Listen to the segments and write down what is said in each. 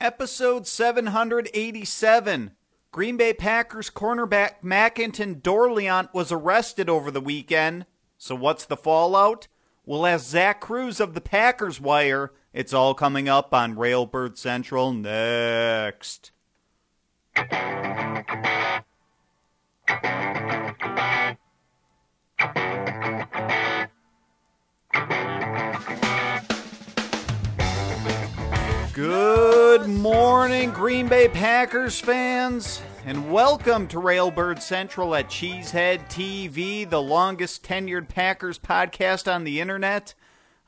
Episode 787. Green Bay Packers cornerback Makinton Dorleant was arrested over the weekend. So what's the fallout? We'll ask Zach Kruse of the Packers Wire. It's all coming up on Railbird Central next. Good morning, Green Bay Packers fans, and welcome to Railbird Central at Cheesehead TV, the longest tenured Packers podcast on the internet.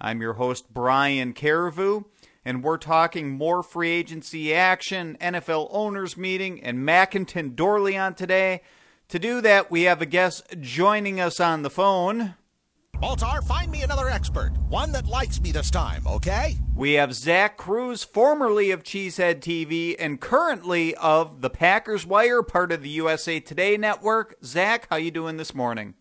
I'm your host, Brian Carriveau, and we're talking more free agency action, NFL owners meeting, and Makinton Dorleant today. To do that, we have a guest joining us on the phone. Baltar, find me another expert. One that likes me this time, okay? We have Zach Kruse, formerly of Cheesehead TV and currently of the Packers Wire, part of the USA Today network. Zach, how you doing this morning?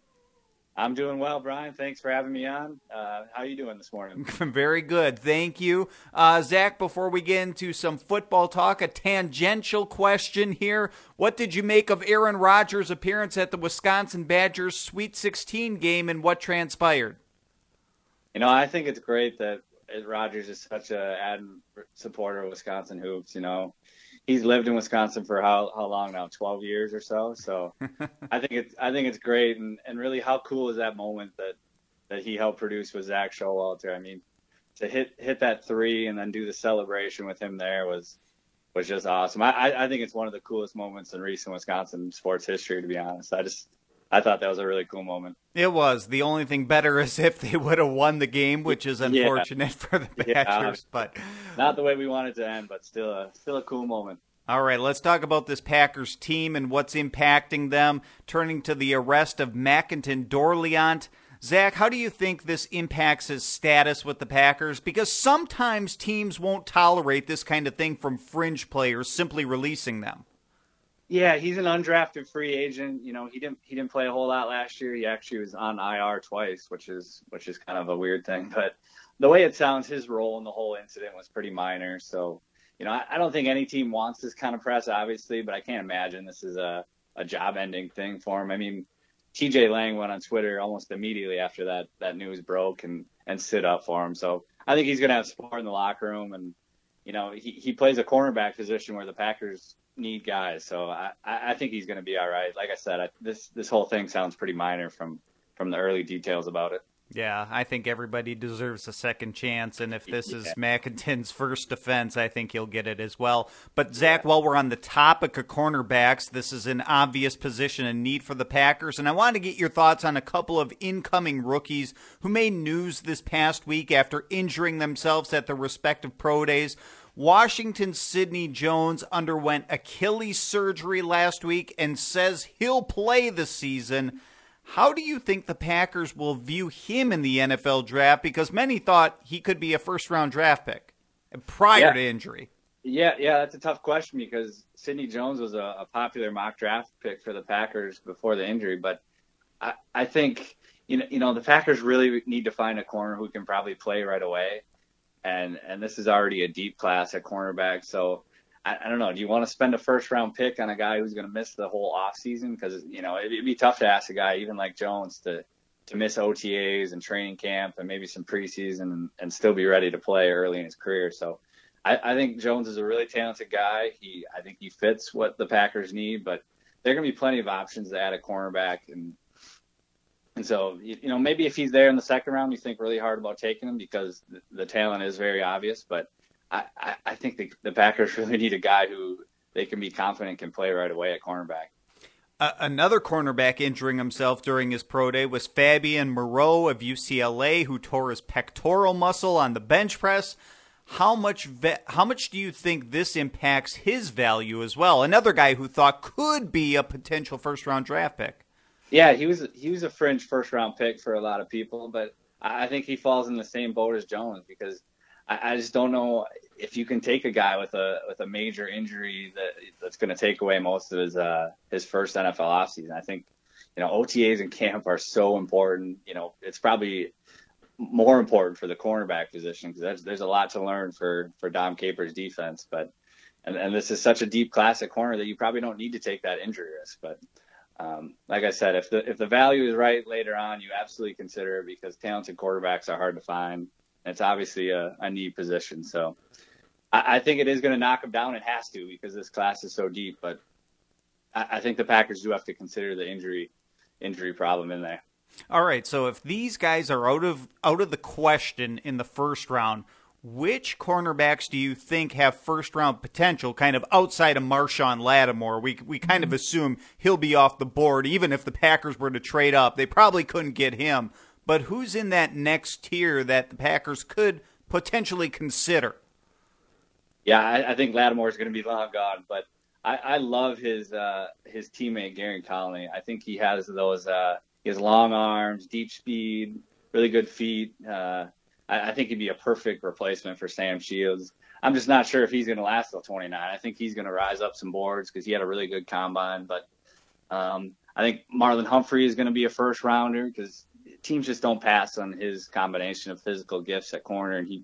I'm doing well, Brian. Thanks for having me on. Uh, how are you doing this morning? Very good. Thank you. Uh, Zach, before we get into some football talk, a tangential question here. What did you make of Aaron Rodgers' appearance at the Wisconsin Badgers Sweet 16 game and what transpired? You know, I think it's great that Rodgers is such a avid supporter of Wisconsin hoops. You know, he's lived in Wisconsin for how how long now? Twelve years or so. So I think it's I think it's great, and and really, how cool is that moment that that he helped produce with Zak Showalter? I mean, to hit hit that three and then do the celebration with him there was was just awesome. I I think it's one of the coolest moments in recent Wisconsin sports history. To be honest, I just I thought that was a really cool moment. It was. The only thing better is if they would have won the game, which is unfortunate yeah. for the Badgers, yeah, but not the way we wanted to end, but still a still a cool moment. All right, let's talk about this Packers team and what's impacting them. Turning to the arrest of Makinton Dorleant. Zach, how do you think this impacts his status with the Packers? Because sometimes teams won't tolerate this kind of thing from fringe players simply releasing them. Yeah, he's an undrafted free agent. You know, he didn't he didn't play a whole lot last year. He actually was on IR twice, which is which is kind of a weird thing. But the way it sounds, his role in the whole incident was pretty minor. So, you know, I, I don't think any team wants this kind of press, obviously, but I can't imagine this is a, a job ending thing for him. I mean, TJ Lang went on Twitter almost immediately after that that news broke and and stood up for him. So I think he's gonna have support in the locker room and you know, he, he plays a cornerback position where the Packers need guys. So I, I think he's going to be all right. Like I said, I, this this whole thing sounds pretty minor from from the early details about it. Yeah, I think everybody deserves a second chance, and if this yeah. is Makinton's first defense, I think he'll get it as well. But Zach, while we're on the topic of cornerbacks, this is an obvious position and need for the Packers, and I want to get your thoughts on a couple of incoming rookies who made news this past week after injuring themselves at their respective pro days. Washington's Sidney Jones underwent Achilles surgery last week and says he'll play the season. How do you think the Packers will view him in the NFL draft? Because many thought he could be a first round draft pick prior yeah. to injury. Yeah, yeah, that's a tough question because Sidney Jones was a, a, popular mock draft pick for the Packers before the injury. But I, I think you know, you know, the Packers really need to find a corner who can probably play right away and and this is already a deep class at cornerback. So I, I don't know. Do you want to spend a first round pick on a guy who's going to miss the whole off season? Because you know it'd be tough to ask a guy even like Jones to to miss OTAs and training camp and maybe some preseason and, and still be ready to play early in his career. So I, I think Jones is a really talented guy. He I think he fits what the Packers need, but there are going to be plenty of options to add a cornerback and and so, you know, maybe if he's there in the second round, you think really hard about taking him because the, talent is very obvious. But I, I, I think the, the Packers really need a guy who they can be confident can play right away at cornerback. Uh, another cornerback injuring himself during his pro day was Fabian Moreau of UCLA, who tore his pectoral muscle on the bench press. How much ve- how much do you think this impacts his value as well? Another guy who thought could be a potential first round draft pick. Yeah, he was he was a fringe first round pick for a lot of people, but I think he falls in the same boat as Jones because I, I just don't know if you can take a guy with a with a major injury that that's going to take away most of his uh his first NFL offseason. I think you know OTAs and camp are so important. You know, it's probably more important for the cornerback position because there's there's a lot to learn for for Dom Capers' defense, but and, and this is such a deep classic corner that you probably don't need to take that injury risk. But um, like I said, if the if the value is right later on, you absolutely consider it because talented quarterbacks are hard to find. It's obviously a, a need position. So I, I think it is going to knock him down. It has to because this class is so deep. But I, I think the Packers do have to consider the injury injury problem in there. All right, so if these guys are out of out of the question in the first round, which cornerbacks do you think have first round potential, kind of outside of Marshon Lattimore? We we kind of assume he'll be off the board, even if the Packers were to trade up. They probably couldn't get him. But who's in that next tier that the Packers could potentially consider? Yeah, I, I think Lattimore is going to be long gone, but I, I love his uh, his teammate Gareon Conley. I think he has those uh, has long arms, deep speed, really good feet. Uh, I, I think he'd be a perfect replacement for Sam Shields. I'm just not sure if he's going to last till 29. I think he's going to rise up some boards because he had a really good combine. But um, I think Marlon Humphrey is going to be a first rounder because teams just don't pass on his combination of physical gifts at corner, and he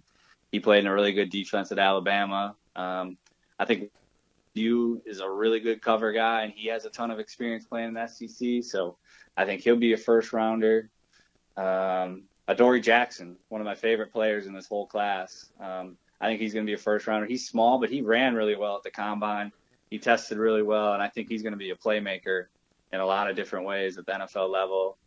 he played in a really good defense at Alabama. Um, I think View is a really good cover guy, and he has a ton of experience playing in the SEC. So I think he'll be a first rounder. Um, Adoree Jackson, one of my favorite players in this whole class. Um, I think he's going to be a first rounder. He's small, but he ran really well at the combine. He tested really well, and I think he's going to be a playmaker in a lot of different ways at the NFL level.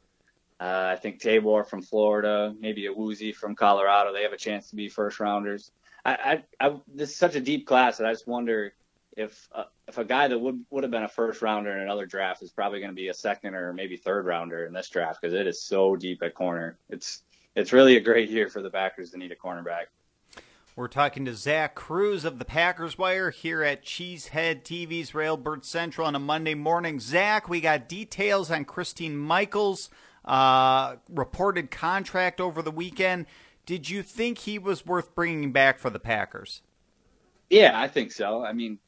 Uh, I think Tabor from Florida, maybe Awuzie from Colorado, they have a chance to be first rounders. I, I, I this is such a deep class that I just wonder if uh, if a guy that would would have been a first rounder in another draft is probably going to be a second or maybe third rounder in this draft because it is so deep at corner. It's it's really a great year for the Packers to need a cornerback. We're talking to Zach Kruse of the Packers Wire here at Cheesehead TV's Railbird Central on a Monday morning. Zach, we got details on Christine Michaels' uh, reported contract over the weekend. Did you think he was worth bringing back for the Packers? Yeah, I think so. I mean,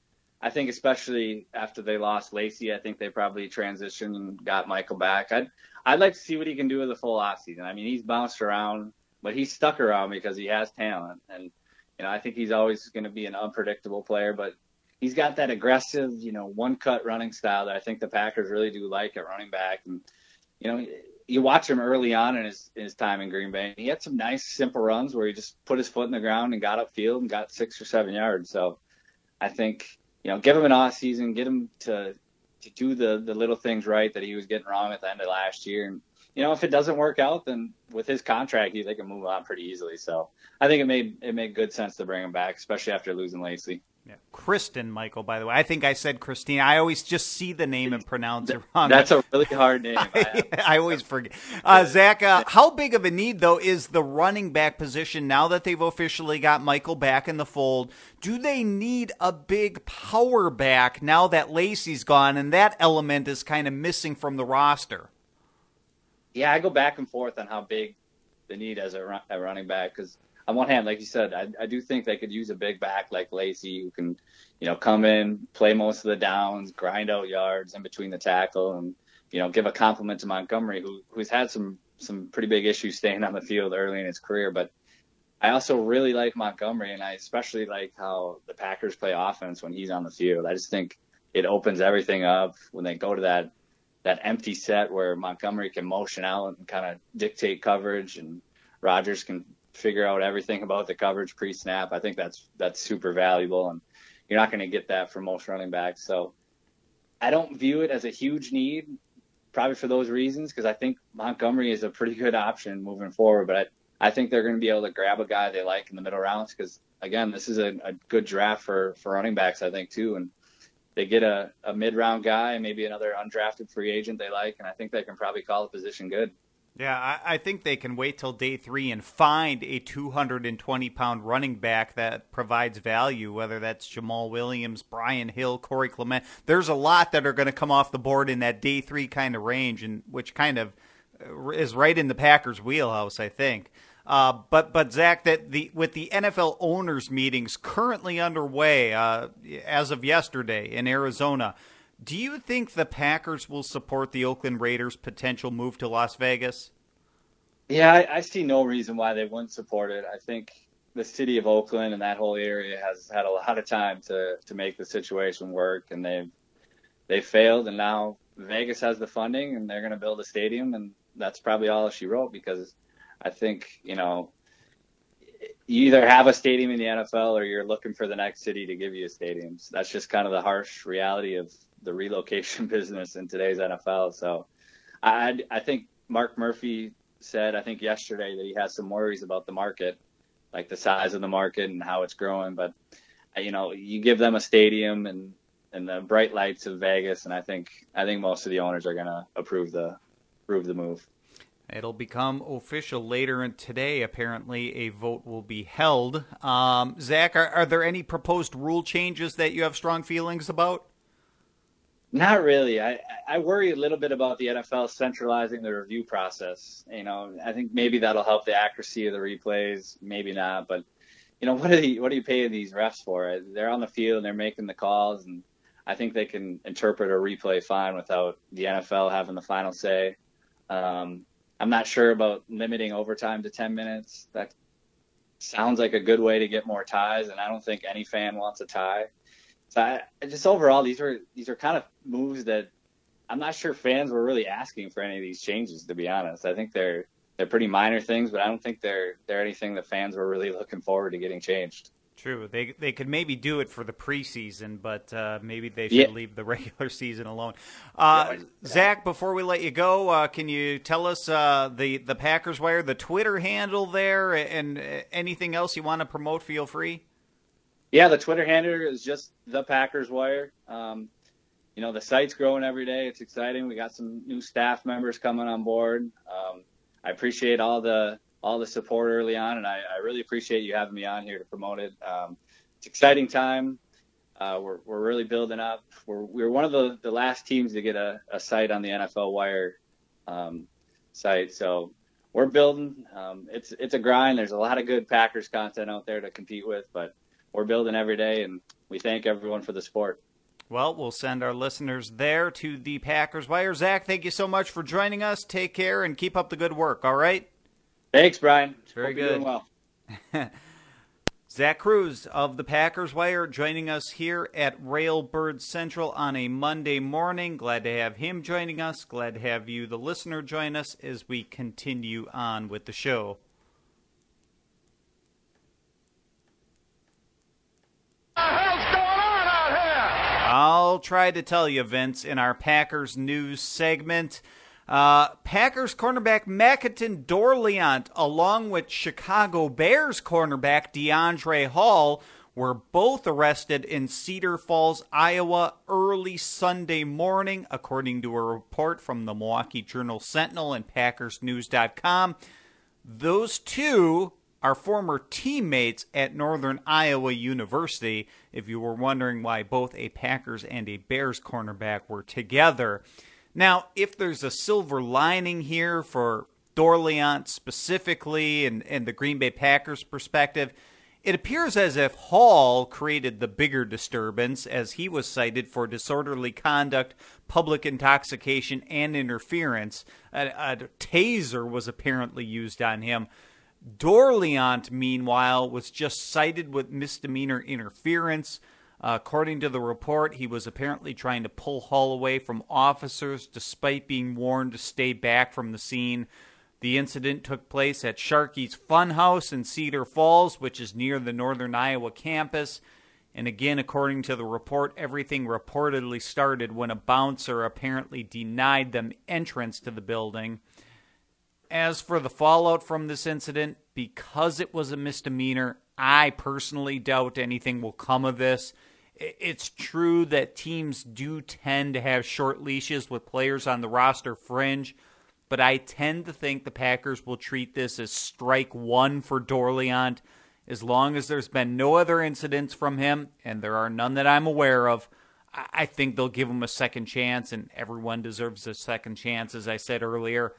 I think especially after they lost Lacy, I think they probably transitioned and got Michael back. I'd I'd like to see what he can do with the full offseason. I mean, he's bounced around, but he's stuck around because he has talent, and you know I think he's always going to be an unpredictable player, but he's got that aggressive, you know, one cut running style that I think the Packers really do like at running back, and you know. You watch him early on in his, in his time in Green Bay. He had some nice, simple runs where he just put his foot in the ground and got upfield and got six or seven yards. So I think you know, give him an off season, get him to to do the the little things right that he was getting wrong at the end of last year. And you know, if it doesn't work out, then with his contract, he, they can move on pretty easily. So I think it made it made good sense to bring him back, especially after losing Lacy. Yeah. Kristen Michael, by the way. I think I said Christine. I always just see the name and pronounce it wrong. That's a really hard name. I, I always forget. Uh, Zach, uh, how big of a need, though, is the running back position now that they've officially got Michael back in the fold? Do they need a big power back now that Lacy's gone and that element is kind of missing from the roster? Yeah, I go back and forth on how big the need as a, run, a running back because – on one hand, like you said, I, I do think they could use a big back like Lacy who can, you know, come in, play most of the downs, grind out yards in between the tackle, and you know, give a compliment to Montgomery, who who's had some some pretty big issues staying on the field early in his career. But I also really like Montgomery, and I especially like how the Packers play offense when he's on the field. I just think it opens everything up when they go to that that empty set where Montgomery can motion out and kind of dictate coverage, and Rodgers can figure out everything about the coverage pre-snap. I think that's that's super valuable, and you're not going to get that from most running backs. So I don't view it as a huge need, probably for those reasons, because I think Montgomery is a pretty good option moving forward. But I, I think they're going to be able to grab a guy they like in the middle rounds, because again, this is a, a good draft for for running backs, I think too, and they get a, a mid-round guy, maybe another undrafted free agent they like, and I think they can probably call the position good. Yeah, I, I, think they can wait till day three and find a 220 pound running back that provides value, whether that's Jamaal Williams, Brian Hill, Corey Clement. There's a lot that are going to come off the board in that day three kind of range, and which kind of uh, is right in the Packers' wheelhouse, I think. Uh, but but Zach, that the with the NFL owners meetings currently underway uh, as of yesterday in Arizona, do you think the Packers will support the Oakland Raiders' potential move to Las Vegas? Yeah, I, I, see no reason why they wouldn't support it. I think the city of Oakland and that whole area has had a lot of time to to make the situation work, and they've they failed, and now Vegas has the funding, and they're going to build a stadium, and that's probably all she wrote because I think you know you either have a stadium in the NFL or you're looking for the next city to give you a stadium. So that's just kind of the harsh reality of the relocation business in today's NFL. So I I think Mark Murphy said I think yesterday that he has some worries about the market, like the size of the market and how it's growing. But you know, you give them a stadium and and the bright lights of Vegas, and I think I think most of the owners are going to approve the approve the move. It'll become official later in today. Apparently, a vote will be held. Um, Zach, are, are there any proposed rule changes that you have strong feelings about? Not really. I, I worry a little bit about the NFL centralizing the review process. You know, I think maybe that'll help the accuracy of the replays. Maybe not, but you know, what are you, what are you paying these refs for? They're on the field and they're making the calls, and I think they can interpret a replay fine without the NFL having the final say. Um, I'm not sure about limiting overtime to 10 minutes. That sounds like a good way to get more ties, and I don't think any fan wants a tie. So I, just overall, these are these are kind of moves that I'm not sure fans were really asking for any of these changes. To be honest, I think they're they're pretty minor things, but I don't think they're they're anything the fans were really looking forward to getting changed. True. They they could maybe do it for the preseason, but uh, maybe they should yeah. leave the regular season alone. Uh, yeah, Zach, before we let you go, uh, can you tell us uh, the the Packers wire, the Twitter handle there, and anything else you want to promote? Feel free. Yeah, the Twitter handle is just the Packers wire. Um, you know, the site's growing every day. It's exciting. We got some new staff members coming on board. Um, I appreciate all the all the support early on, and I, I really appreciate you having me on here to promote it. Um, it's exciting time. Uh, we're we're really building up. We're we're one of the, the last teams to get a, a site on the NFL Wire um, site, so we're building. Um, it's it's a grind. There's a lot of good Packers content out there to compete with, but we're building every day, and we thank everyone for the support. Well, we'll send our listeners there to the Packers Wire. Zach, thank you so much for joining us. Take care and keep up the good work. All right. Thanks, Brian. Very Hope good. well. Zach Kruse of the Packers Wire joining us here at Railbird Central on a Monday morning. Glad to have him joining us. Glad to have you, the listener, join us as we continue on with the show. I'll try to tell you, Vince, in our Packers news segment. Uh, Packers cornerback Makinton Dorleant, along with Chicago Bears cornerback Deiondre' Hall, were both arrested in Cedar Falls, Iowa, early Sunday morning, according to a report from the Milwaukee Journal Sentinel and PackersNews.com. Those two are former teammates at Northern Iowa University, if you were wondering why both a Packers and a Bears cornerback were together. Now, if there's a silver lining here for Dorleant specifically and, and the Green Bay Packers perspective, it appears as if Hall created the bigger disturbance as he was cited for disorderly conduct, public intoxication, and interference. A, a taser was apparently used on him. Dorleant, meanwhile, was just cited with misdemeanor interference. Uh, according to the report, he was apparently trying to pull Hall away from officers despite being warned to stay back from the scene. The incident took place at Sharky's Funhouse in Cedar Falls, which is near the Northern Iowa campus. And again, according to the report, everything reportedly started when a bouncer apparently denied them entrance to the building. As for the fallout from this incident, because it was a misdemeanor, I personally doubt anything will come of this it's true that teams do tend to have short leashes with players on the roster fringe, but I tend to think the Packers will treat this as strike one for Dorleant. As long as there's been no other incidents from him, and there are none that I'm aware of, I think they'll give him a second chance, and everyone deserves a second chance, as I said earlier.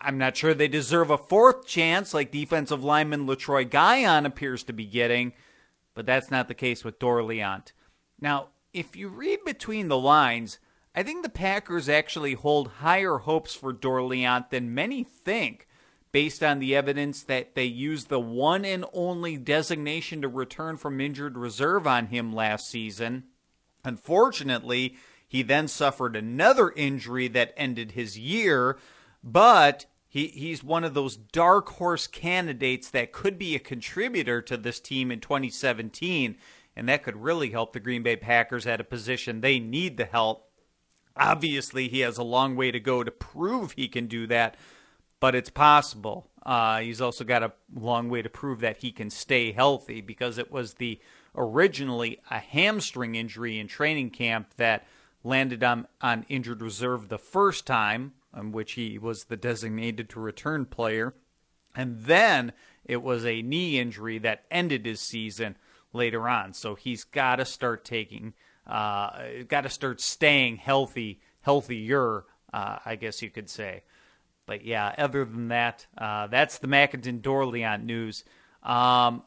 I'm not sure they deserve a fourth chance like defensive lineman Letroy Guion appears to be getting, but that's not the case with Dorleant. Now, if you read between the lines, I think the Packers actually hold higher hopes for Dorleant than many think, based on the evidence that they used the one and only designation to return from injured reserve on him last season. Unfortunately, he then suffered another injury that ended his year, but he, he's one of those dark horse candidates that could be a contributor to this team in 2017, and that could really help the Green Bay Packers at a position they need the help. Obviously, he has a long way to go to prove he can do that, but it's possible. Uh, he's also got a long way to prove that he can stay healthy because it was the originally a hamstring injury in training camp that landed on, on injured reserve the first time, which he was the designated to return player. And then it was a knee injury that ended his season later on. So he's got to start taking, uh, got to start staying healthy, healthier, uh, I guess you could say. But yeah, other than that, uh, that's the McIntyre Dorleant news. Um,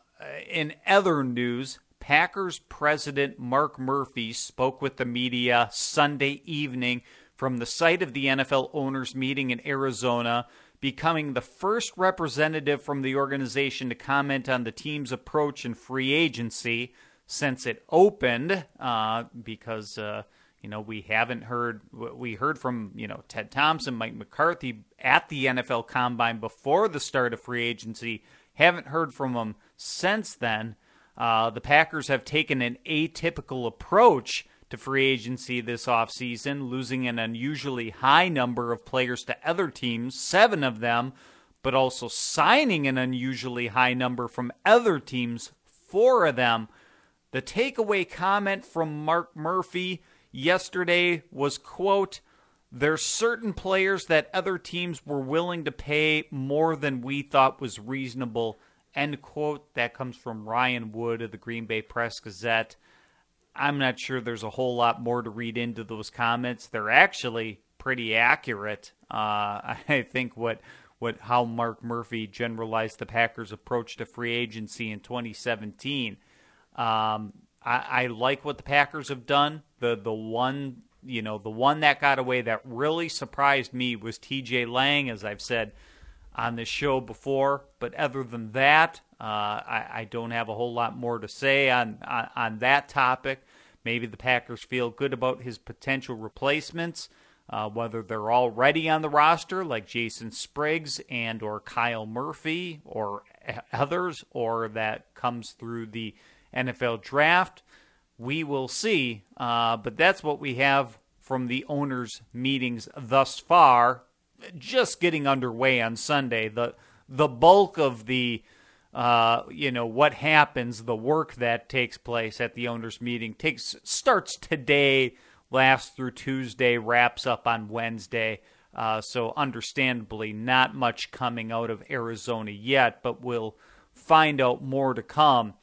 in other news, Packers president Mark Murphy spoke with the media Sunday evening from the site of the NFL owners meeting in Arizona, becoming the first representative from the organization to comment on the team's approach in free agency since it opened, uh, because uh, you know we haven't heard we heard from you know Ted Thompson, Mike McCarthy at the NFL Combine before the start of free agency. Haven't heard from them since then. Uh, the Packers have taken an atypical approach to free agency this offseason, losing an unusually high number of players to other teams, seven of them, but also signing an unusually high number from other teams, four of them. The takeaway comment from Mark Murphy yesterday was, quote, there's certain players that other teams were willing to pay more than we thought was reasonable End quote. That comes from Ryan Wood of the Green Bay Press Gazette. I'm not sure there's a whole lot more to read into those comments. They're actually pretty accurate. Uh, I think what what how Mark Murphy generalized the Packers' approach to free agency in 2017. Um, I, I like what the Packers have done. The the one you know the one that got away that really surprised me was T.J. Lang, as I've said on this show before. But other than that, uh, I, I, don't have a whole lot more to say on, on, on that topic. Maybe the Packers feel good about his potential replacements, uh, whether they're already on the roster, like Jason Spriggs and or Kyle Murphy or others, or that comes through the NFL draft. We will see. Uh, but that's what we have from the owners' meetings thus far just getting underway on Sunday. The the bulk of the uh, you know what happens, the work that takes place at the owners' meeting takes starts today, lasts through Tuesday, wraps up on Wednesday. Uh, so understandably, not much coming out of Arizona yet, but we'll find out more to come.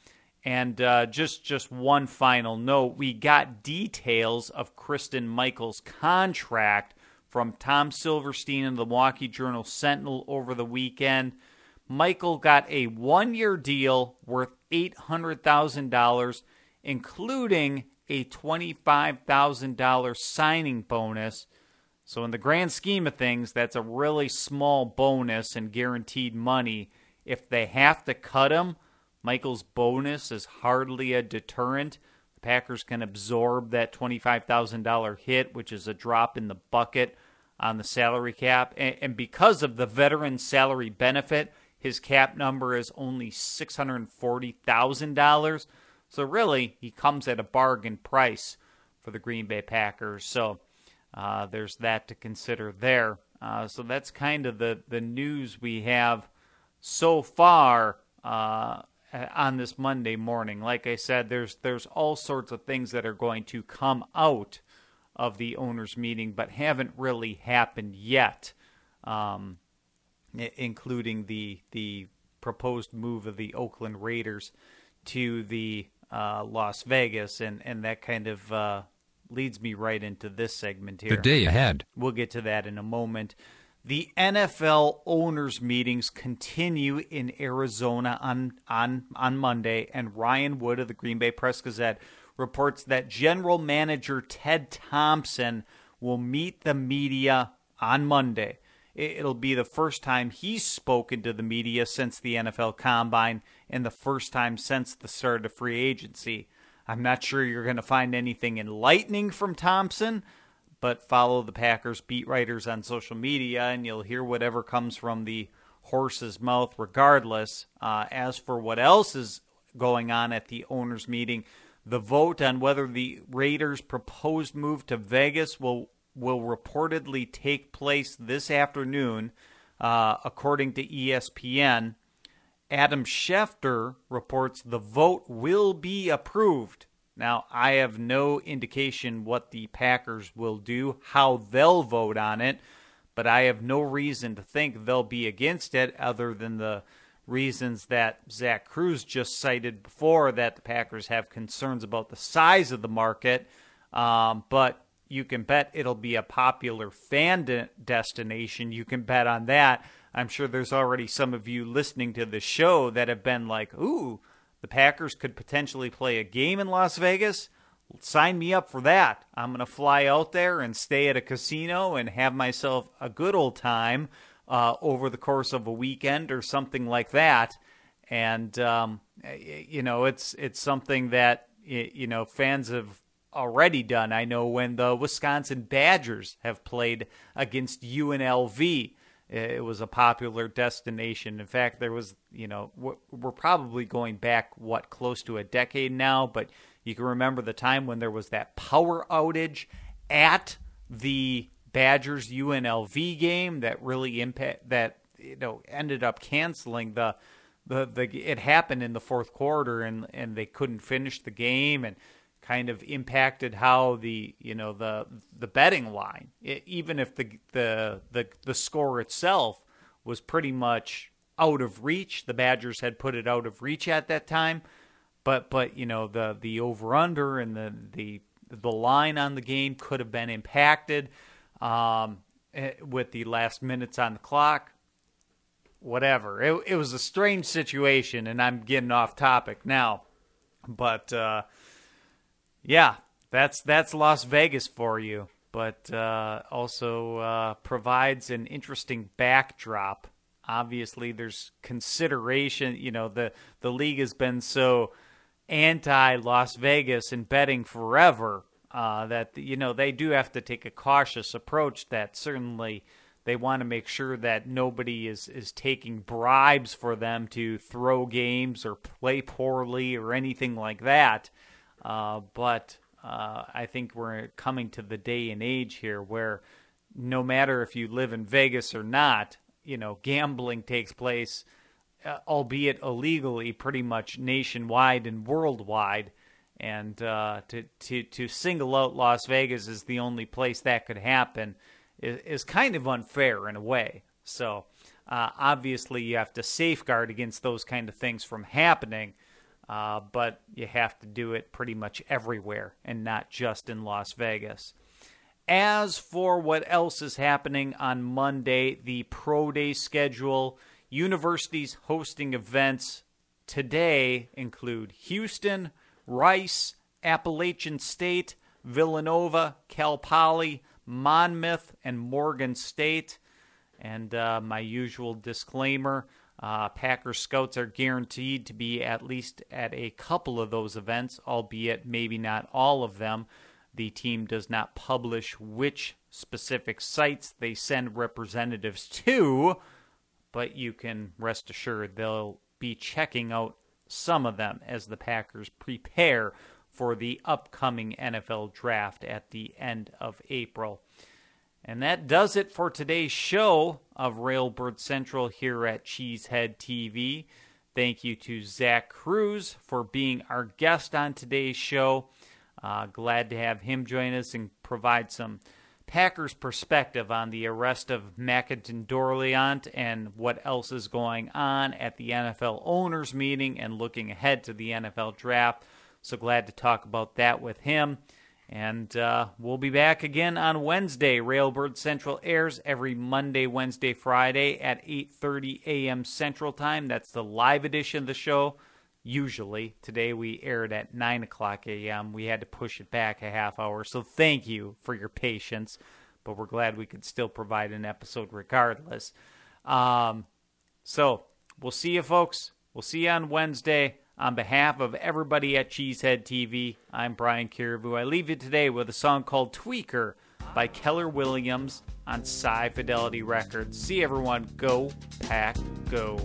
And uh, just just one final note: we got details of Kristen Michael's contract from Tom Silverstein in the Milwaukee Journal Sentinel over the weekend. Michael got a one year deal worth $800,000, including a $25,000 signing bonus. So, in the grand scheme of things, that's a really small bonus and guaranteed money. If they have to cut him, Michael's bonus is hardly a deterrent. Packers can absorb that $25,000 hit, which is a drop in the bucket on the salary cap. And, and because of the veteran salary benefit, his cap number is only $640,000. So really, he comes at a bargain price for the Green Bay Packers. So uh, there's that to consider there. Uh, so that's kind of the, the news we have so far uh, on this Monday morning. Like I said, there's there's all sorts of things that are going to come out of the owners' meeting, but haven't really happened yet, um, including the the proposed move of the Oakland Raiders to the uh, Las Vegas, and and that kind of uh, leads me right into this segment here. The day ahead. We'll get to that in a moment. The NFL owners meetings continue in Arizona on on on Monday, and Ryan Wood of the Green Bay Press Gazette reports that general manager Ted Thompson will meet the media on Monday. it'll be the first time he's spoken to the media since the NFL Combine and the first time since the start of free agency. I'm not sure you're going to find anything enlightening from Thompson, but follow the Packers beat writers on social media and you'll hear whatever comes from the horse's mouth regardless. Uh, as for what else is going on at the owners' meeting, the vote on whether the Raiders' proposed move to Vegas will will reportedly take place this afternoon, uh, according to ESPN. Adam Schefter reports the vote will be approved. Now, I have no indication what the Packers will do, how they'll vote on it, but I have no reason to think they'll be against it other than the reasons that Zach Kruse just cited before that the Packers have concerns about the size of the market. Um, but you can bet it'll be a popular fan de- destination. You can bet on that. I'm sure there's already some of you listening to the show that have been like, ooh, the Packers could potentially play a game in Las Vegas. Sign me up for that. I'm going to fly out there and stay at a casino and have myself a good old time uh, over the course of a weekend or something like that. And um, you know, it's it's something that you know fans have already done. I know when the Wisconsin Badgers have played against UNLV it was a popular destination. In fact, there was, you know, we're probably going back, what, close to a decade now, but you can remember the time when there was that power outage at the Badgers UNLV game that really impact that you know ended up canceling the the the it happened in the fourth quarter and and they couldn't finish the game and kind of impacted how the you know the the betting line, it, even if the, the the the score itself was pretty much out of reach. The Badgers had put it out of reach at that time, but but you know the the over under and the the the line on the game could have been impacted um, eh, with the last minutes on the clock. Whatever. It, it was a strange situation, and I'm getting off topic now. But uh, yeah, that's that's Las Vegas for you, but uh, also uh, provides an interesting backdrop. Obviously, there's consideration. You know, the the league has been so anti Las Vegas and betting forever uh, that you know they do have to take a cautious approach. That certainly they want to make sure that nobody is is taking bribes for them to throw games or play poorly or anything like that. Uh, but uh, I think we're coming to the day and age here where no matter if you live in Vegas or not, you know, gambling takes place, uh, albeit illegally, pretty much nationwide and worldwide. And uh, to, to, to single out Las Vegas as the only place that could happen is, is kind of unfair in a way. So uh, obviously, you have to safeguard against those kind of things from happening uh, but you have to do it pretty much everywhere and not just in Las Vegas. As for what else is happening on Monday, the pro day schedule, universities hosting events today include Houston, Rice, Appalachian State, Villanova, Cal Poly, Monmouth, and Morgan State. And uh, my usual disclaimer uh, Packer scouts are guaranteed to be at least at a couple of those events, albeit maybe not all of them. The team does not publish which specific sites they send representatives to, but you can rest assured they'll be checking out some of them as the Packers prepare for the upcoming NFL draft at the end of April. And that does it for today's show of Railbird Central here at Cheesehead TV. Thank you to Zach Kruse for being our guest on today's show. Uh, glad to have him join us and provide some Packers perspective on the arrest of Makinton Dorleant and what else is going on at the NFL owners meeting and looking ahead to the NFL draft. So glad to talk about that with him. And uh, we'll be back again on Wednesday. Railbird Central airs every Monday, Wednesday, Friday at 8:30 a.m. Central Time. That's the live edition of the show. Usually, today we aired at 9 o'clock a.m. We had to push it back a half hour, so thank you for your patience. but we're glad we could still provide an episode regardless. Um, so we'll see you, folks. We'll see you on Wednesday. On behalf of everybody at Cheesehead TV, I'm Brian Carriveau. I leave you today with a song called Tweaker by Keller Williams on Sci Fidelity Records. See everyone. Go, pack, go.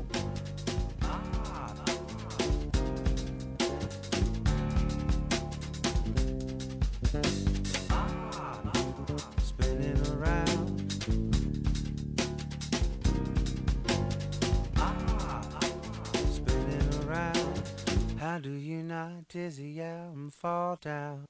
Fall down?